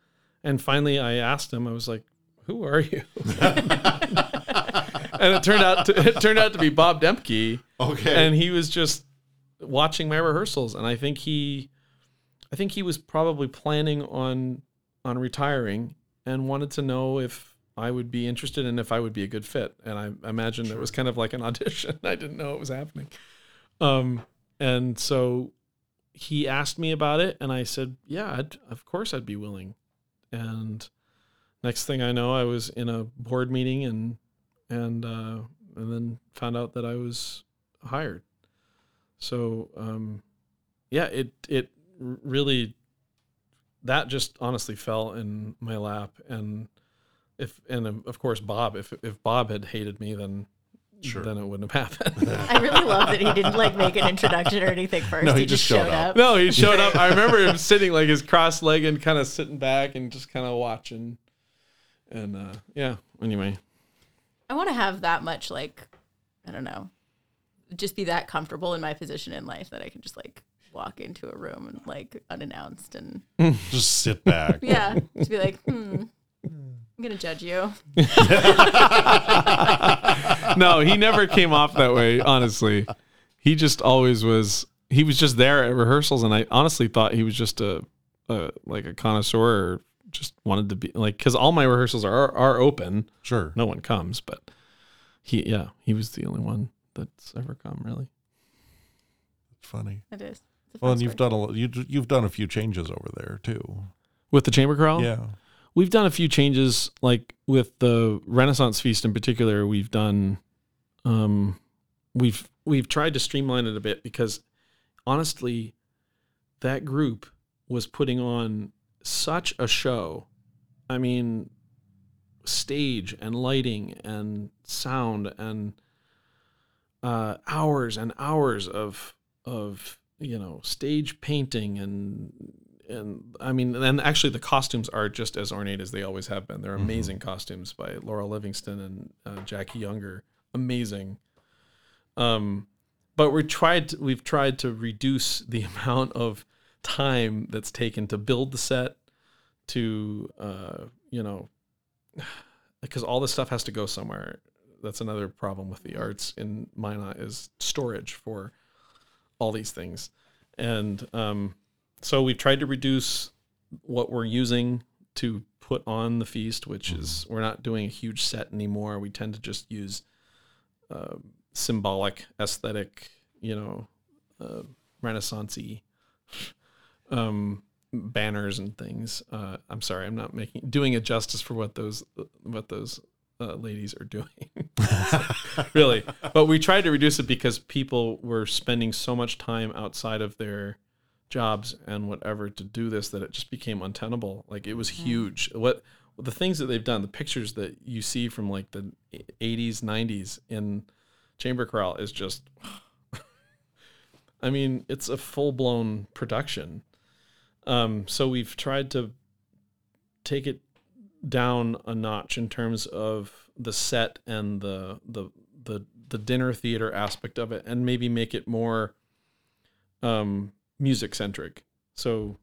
and finally I asked him. I was like, "Who are you?" and it turned out to, it turned out to be Bob Dempke Okay. and he was just watching my rehearsals and i think he i think he was probably planning on on retiring and wanted to know if i would be interested and if i would be a good fit and i imagined it was kind of like an audition i didn't know it was happening um and so he asked me about it and i said yeah I'd, of course i'd be willing and next thing i know i was in a board meeting and and uh and then found out that i was hired. So um, yeah, it it really that just honestly fell in my lap, and if and of course Bob, if if Bob had hated me, then Sure. then it wouldn't have happened. I really love that he didn't like make an introduction or anything first. No, he, he just just showed showed up. up. no, he showed up. I remember him sitting like his cross-legged, kind of sitting back and just kind of watching, and uh, yeah. Anyway, I want to have that much like I don't know, just be that comfortable in my position in life that I can just like walk into a room and like unannounced and Just sit back. yeah, just be like, hmm, I'm gonna judge you. no, he never came off that way. Honestly, he just always was. He was just there at rehearsals, and I honestly thought he was just a, a like a connoisseur, or just wanted to be like because all my rehearsals are are open. Sure. No one comes, but he yeah he was the only one that's ever come really. Funny. It is. It's Well, fun and you've done a you you've done a few changes over there too. With the chamber chorale, Yeah. we've done a few changes like with the renaissance feast in particular we've done um we've we've tried to streamline it a bit because honestly that group was putting on such a show i mean stage and lighting and sound and uh hours and hours of of you know stage painting and and I mean, and actually, the costumes are just as ornate as they always have been. They're amazing costumes by Laura Livingston and uh, Jackie Younger. Amazing. Um, but we tried. To, we've tried to reduce the amount of time that's taken to build the set. To uh, you know, because all this stuff has to go somewhere. That's another problem with the arts in Minot is storage for all these things, and um, so we've tried to reduce what we're using to put on the feast, which is we're not doing a huge set anymore. We tend to just use uh, symbolic, aesthetic, you know, uh, Renaissancey um, banners and things. Uh, I'm sorry, I'm not making doing it justice for what those what those uh, ladies are doing. really, but we tried to reduce it because people were spending so much time outside of their jobs and whatever to do this that it just became untenable. Like it was huge. What the things that they've done, the pictures that you see from like the 80s, 90s in chamber chorale is just I mean, it's a full-blown production. Um, so we've tried to take it down a notch in terms of the set and the the the the dinner theater aspect of it and maybe make it more um music centric so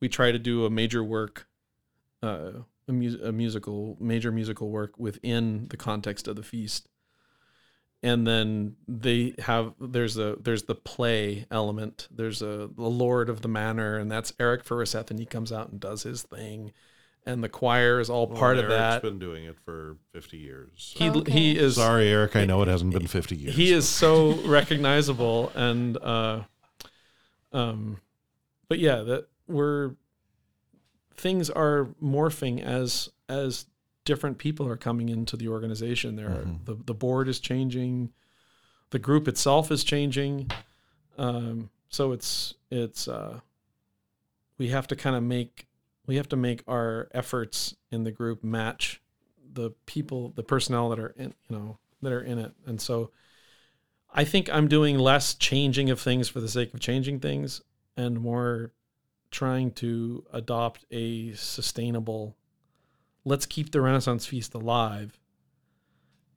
we try to do a major work uh a, mu- a musical major musical work within the context of the feast and then they have there's a there's the play element there's a the lord of the manor and that's eric Furiseth, and he comes out and does his thing and the choir is all part of that Eric's been doing it for 50 years. he Okay. he is Sorry, Eric. I know it hasn't been 50 years. he is so recognizable and uh um but yeah that we're things are morphing as as different people are coming into the organization. There Mhm. the the board is changing. The group itself is changing. Um so it's it's uh we have to kind of make we have to make our efforts in the group match the people the personnel that are in you know that are in it. And so i think i'm doing less changing of things for the sake of changing things and more trying to adopt a sustainable let's keep the renaissance feast alive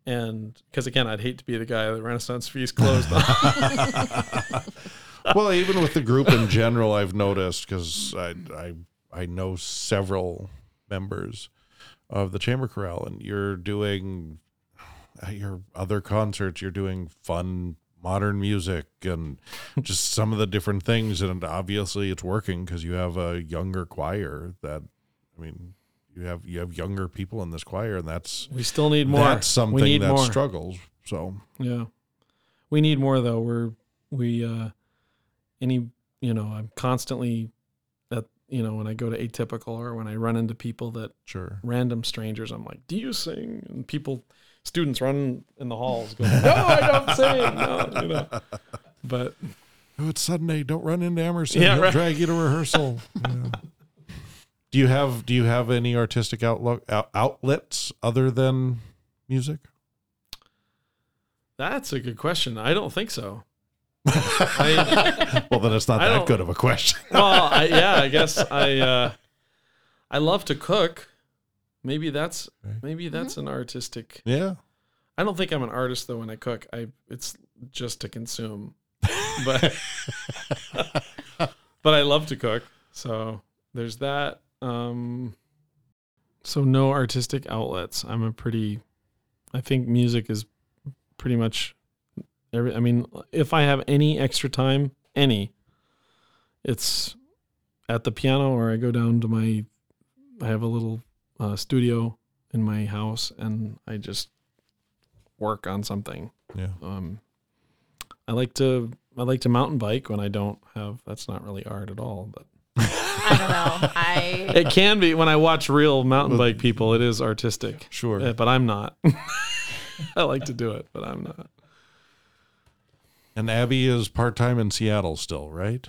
and because again i'd hate to be the guy the renaissance feast closed well, even with the group in general, I've noticed because I, I I know several members of the chamber chorale, and you're doing your other concerts. You're doing fun modern music and just some of the different things, and obviously it's working because you have a younger choir. That I mean, you have you have younger people in this choir, and that's we still need more that's something we need that more struggles. So Yeah. We need more though. We're we uh any you know, I'm constantly at you know, when I go to atypical or when I run into people that sure. random strangers, I'm like, Do you sing? And people students run in the halls going, No, I don't sing. No, you know. But Oh, it's Sunday. Don't run into Emerson. Yeah, He'll right. drag you to rehearsal. Do you have Do you have any artistic outlook out, outlets other than music? that's a good question. I don't think so. I, Well, then it's not I that good of a question. well, I, yeah, I guess I uh I love to cook. Maybe that's Okay. maybe that's an artistic Yeah. I don't think I'm an artist though when I cook. I it's just to consume. But but I love to cook. So there's that. Um so no artistic outlets. I'm a pretty I think music is pretty much every I mean if I have any extra time, any it's at the piano or I go down to my I have a little uh, studio in my house and I just work on something. Yeah. Um, I like to I like to mountain bike when I don't have. That's not really art at all, but I don't know. I it can be when I watch real mountain bike people. It is artistic, Sure. Uh, but I'm not. I like to do it, but I'm not. And Abby is part time in Seattle still, right?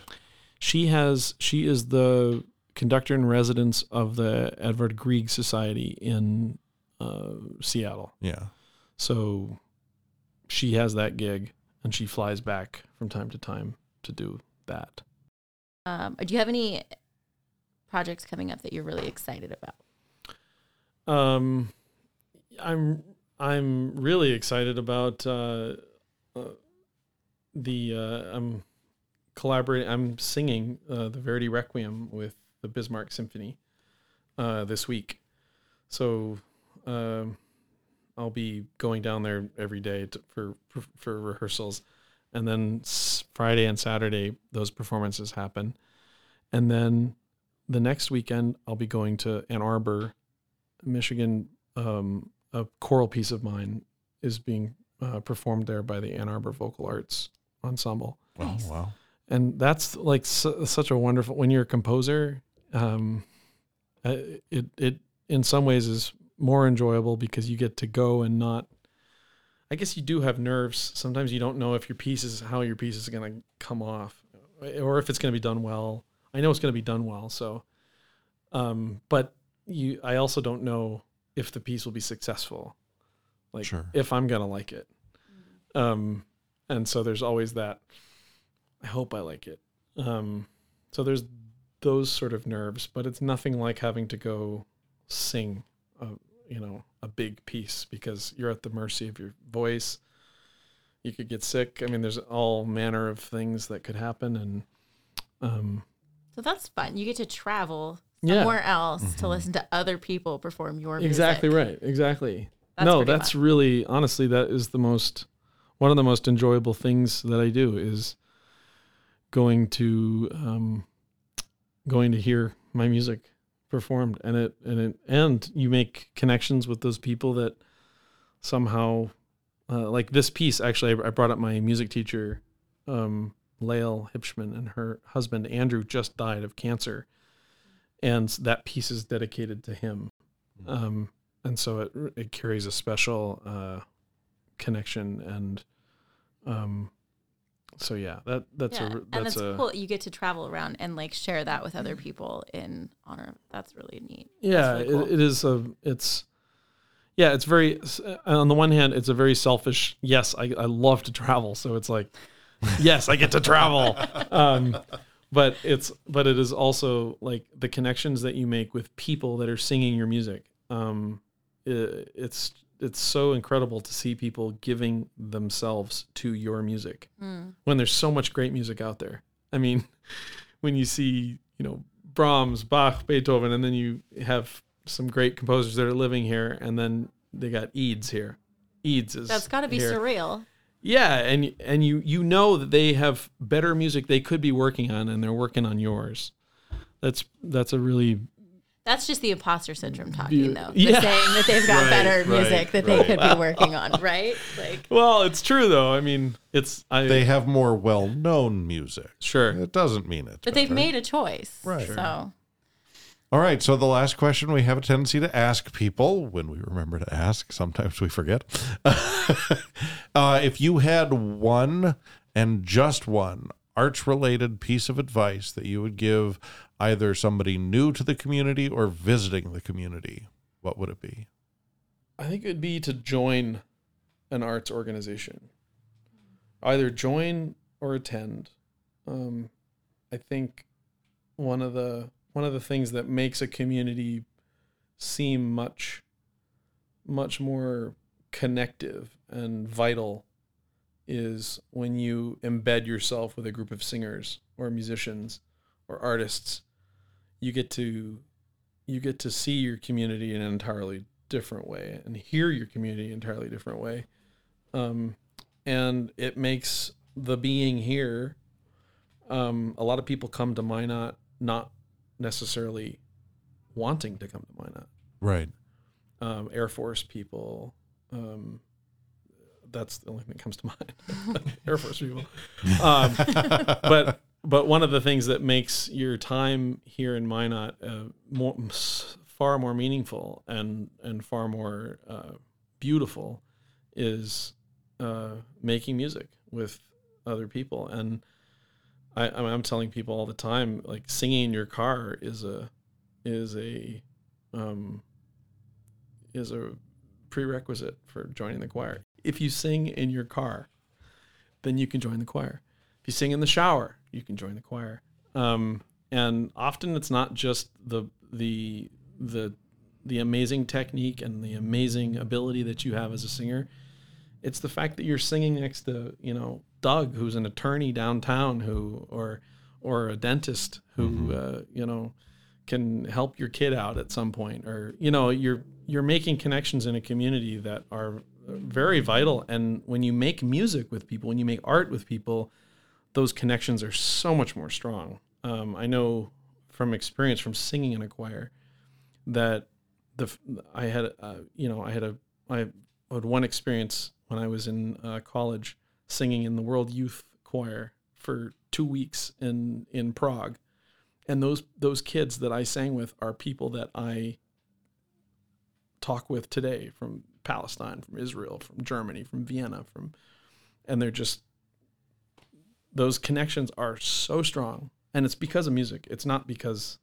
She has she is the conductor in residence of the Edward Grieg Society in uh, Seattle. Yeah. So she has that gig, and she flies back from time to time to do that. um, do you have any projects coming up that you're really excited about? Um, I'm I'm really excited about uh, uh, the uh, I'm collaborating. I'm singing uh, the Verdi Requiem with the Bismarck Symphony uh, this week, so um, I'll be going down there every day to, for, for for rehearsals, and then Friday and Saturday those performances happen, and then the next weekend I'll be going to Ann Arbor Michigan, um, a choral piece of mine is being uh, performed there by the Ann Arbor Vocal Arts Ensemble, Oh, Nice. wow. and that's like su- such a wonderful. When you're a composer, um, uh, it it in some ways is more enjoyable because you get to go and not I guess you do have nerves. Sometimes you don't know if your piece is how your piece is going to come off or if it's going to be done well. I know it's going to be done well, so um but you I also don't know if the piece will be successful. Like Sure. if I'm going to like it. Um and so there's always that I hope I like it. Um so there's those sort of nerves, but it's nothing like having to go sing a you know a big piece because you're at the mercy of your voice. You could get sick. I mean, there's all manner of things that could happen, and um, So that's fun. You get to travel Yeah. somewhere else to listen to other people perform your music. exactly right, exactly. That's no, pretty that's really honestly that is the most one of the most enjoyable things that I do is going to um, going to hear my music performed and it and it and you make connections with those people that somehow uh, like this piece actually I, I brought up my music teacher um Lael Hipschman and her husband Andrew just died of cancer and that piece is dedicated to him. Um and so it it carries a special uh connection and um so yeah that that's yeah. a and that's that's a cool. You get to travel around and like share that with other people in honor. That's really neat. yeah really cool. it, it is a it's yeah it's very on the one hand it's a very selfish yes i, I love to travel so it's like yes i get to travel um but it's but it is also like the connections that you make with people that are singing your music um i it's it's so incredible to see people giving themselves to your music Mm. when there's so much great music out there. I mean, when you see, you know, Brahms, Bach, Beethoven, and then you have some great composers that are living here, and then they got Eads here. Eads is That's got to be here. surreal. Yeah, and and you you know that they have better music they could be working on, and they're working on yours. That's that's a really That's just the imposter syndrome talking, Beau- though. Yeah. The saying that they've got Right, better right, music that they right. could be working on, right? Like, well. It's true though. I mean, it's I They have more well-known music. sure. It doesn't mean it. but they've made a choice, Right. So, All right. So the last question we have a tendency to ask people when we remember to ask, sometimes we forget. uh, if you had one and just one arts related piece of advice that you would give either somebody new to the community or visiting the community, what would it be? I think it would be to join an arts organization. Either join or attend. Um, I think one of the one of the things that makes a community seem much much more connective and vital is when you embed yourself with a group of singers or musicians or artists you get to you get to see your community in an entirely different way and hear your community in an entirely different way um, and it makes the being here um, a lot of people come to minot not necessarily wanting to come to minot Right. um, Air Force people. Um, that's the only thing that comes to mind. Air Force people. Um, but but one of the things that makes your time here in Minot uh, more, far more meaningful and and far more uh, beautiful is uh, making music with other people. And I, I'm telling people all the time, like singing in your car is a is a um, is a prerequisite for joining the choir. If you sing in your car, then you can join the choir. If you sing in the shower, you can join the choir. Um, and often it's not just the the the the amazing technique and the amazing ability that you have as a singer. It's the fact that you're singing next to you know Doug, who's an attorney downtown, who or or a dentist who uh, you know can help your kid out at some point or you know you're you're making connections in a community that are very vital and when you make music with people when you make art with people those connections are so much more strong. Um, i know from experience from singing in a choir that the i had uh, you know i had a i had one experience when i was in uh, college singing in the world youth choir for two weeks in in prague. And those those kids that I sang with are people that I talk with today from Palestine, from Israel, from Germany, from Vienna, from and they're just those connections are so strong and it's because of music. It's not because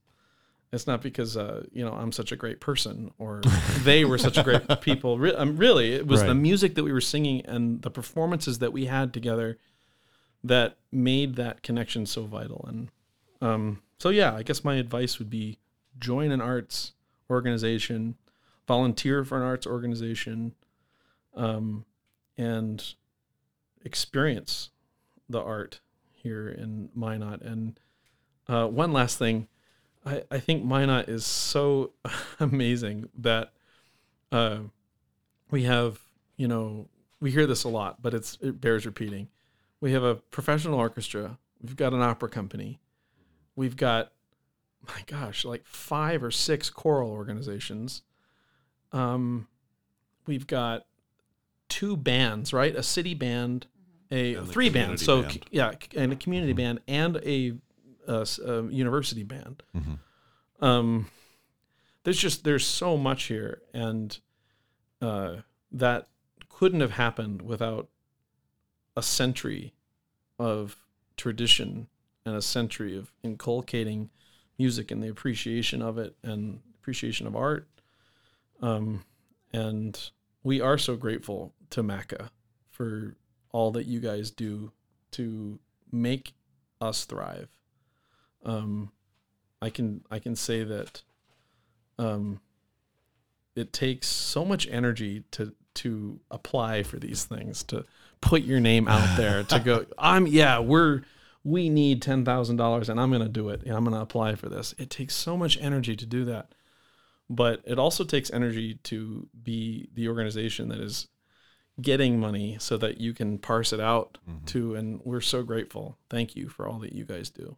it's not because uh, you know I'm such a great person or they were such a great people. Re- um, really, it was the music that we were singing and the performances that we had together that made that connection so vital. And um, so, yeah, I guess my advice would be join an arts organization, volunteer for an arts organization, um, and experience the art here in Minot. And uh, one last thing, I, I think Minot is so amazing that uh, we have, you know, we hear this a lot, but it's it bears repeating. We have a professional orchestra. We've got an opera company. We've got, my gosh, like five or six choral organizations. Um, we've got two bands, right? A city band, a three band. So band. yeah, and a community band and a, uh, a university band. Mhm. Um, there's just there's so much here, and uh, that couldn't have happened without a century of tradition and a century of inculcating music and the appreciation of it and appreciation of art. Um, and we are so grateful to Maca for all that you guys do to make us thrive. Um, I can I can say that um, it takes so much energy to to apply for these things to put your name out there to go I'm yeah we're we need ten thousand dollars and I'm gonna do it and I'm gonna apply for this. It takes so much energy to do that, but it also takes energy to be the organization that is getting money so that you can parse it out mm-hmm. to and we're so grateful. Thank you for all that you guys do.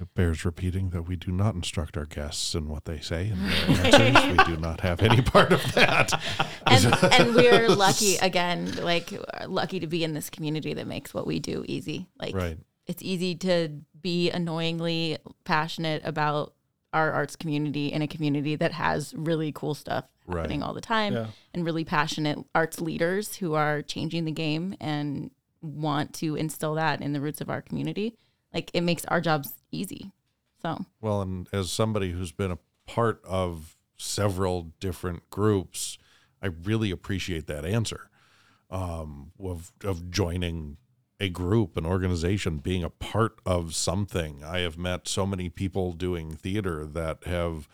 It bears repeating that we do not instruct our guests in what they say and their answers. we do not have any part of that. and, and we're lucky again like lucky to be in this community that makes what we do easy like Right. it's easy to be annoyingly passionate about our arts community in a community that has really cool stuff Right. happening all the time Yeah. and really passionate arts leaders who are changing the game and want to instill that in the roots of our community like it makes our jobs easy so Well, and as somebody who's been a part of several different groups, I really appreciate that answer um, of of joining a group, an organization, being a part of something. I have met so many people doing theater that have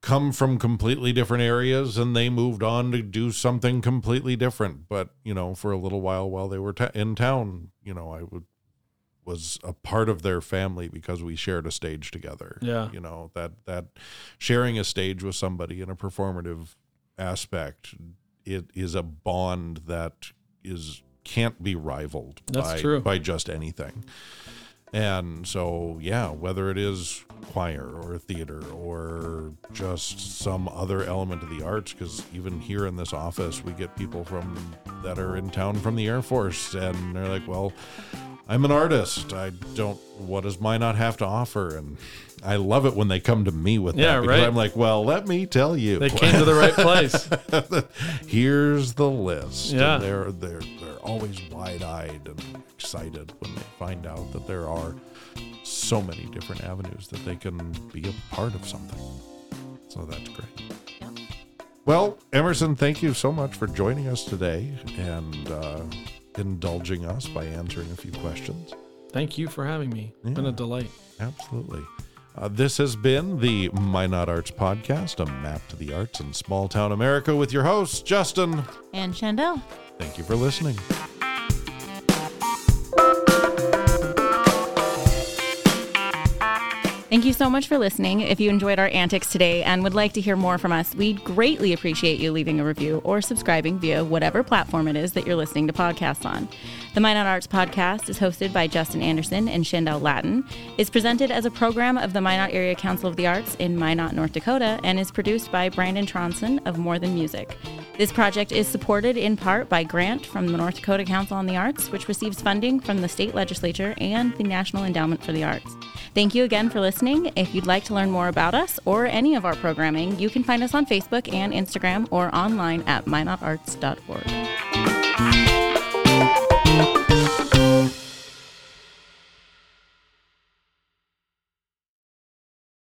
come from completely different areas and they moved on to do something completely different but you know for a little while while they were ta- in town you know i would was a part of their family because we shared a stage together. Yeah. You know, that that sharing a stage with somebody in a performative aspect, it is a bond that is can't be rivaled That's by, true. by just anything. And so, yeah, whether it is choir or theater or just some other element of the arts, because even here in this office, we get people from that are in town from the Air Force, and they're like, "Well, I'm an artist. I don't. What does Minot have to offer?" And I love it when they come to me with Yeah, that because right. I'm like, "Well, let me tell you." They came to the right place. Here's the list. Yeah. And they're they're they're always wide eyed and excited when they find out that there are so many different avenues that they can be a part of something. So that's great. Well, Emerson, thank you so much for joining us today and uh, indulging us by answering a few questions. Thank you for having me. It's been a delight. Absolutely. Uh, this has been the Minot Arts podcast, a map to the arts in small town America with your hosts, Justin. and Chandell Thank you for listening. Thank you so much for listening. If you enjoyed our antics today and would like to hear more from us, we'd greatly appreciate you leaving a review or subscribing via whatever platform it is that you're listening to podcasts on. The Minot Arts podcast is hosted by Justin Anderson and Chandell Latin, is presented as a program of the Minot Area Council of the Arts in Minot, North Dakota, and is produced by Brandon Tronson of More Than Music. This project is supported in part by grant from the North Dakota Council on the Arts, which receives funding from the state legislature and the National Endowment for the Arts. Thank you again for listening. If you'd like to learn more about us or any of our programming, you can find us on Facebook and Instagram or online at minotarts.org.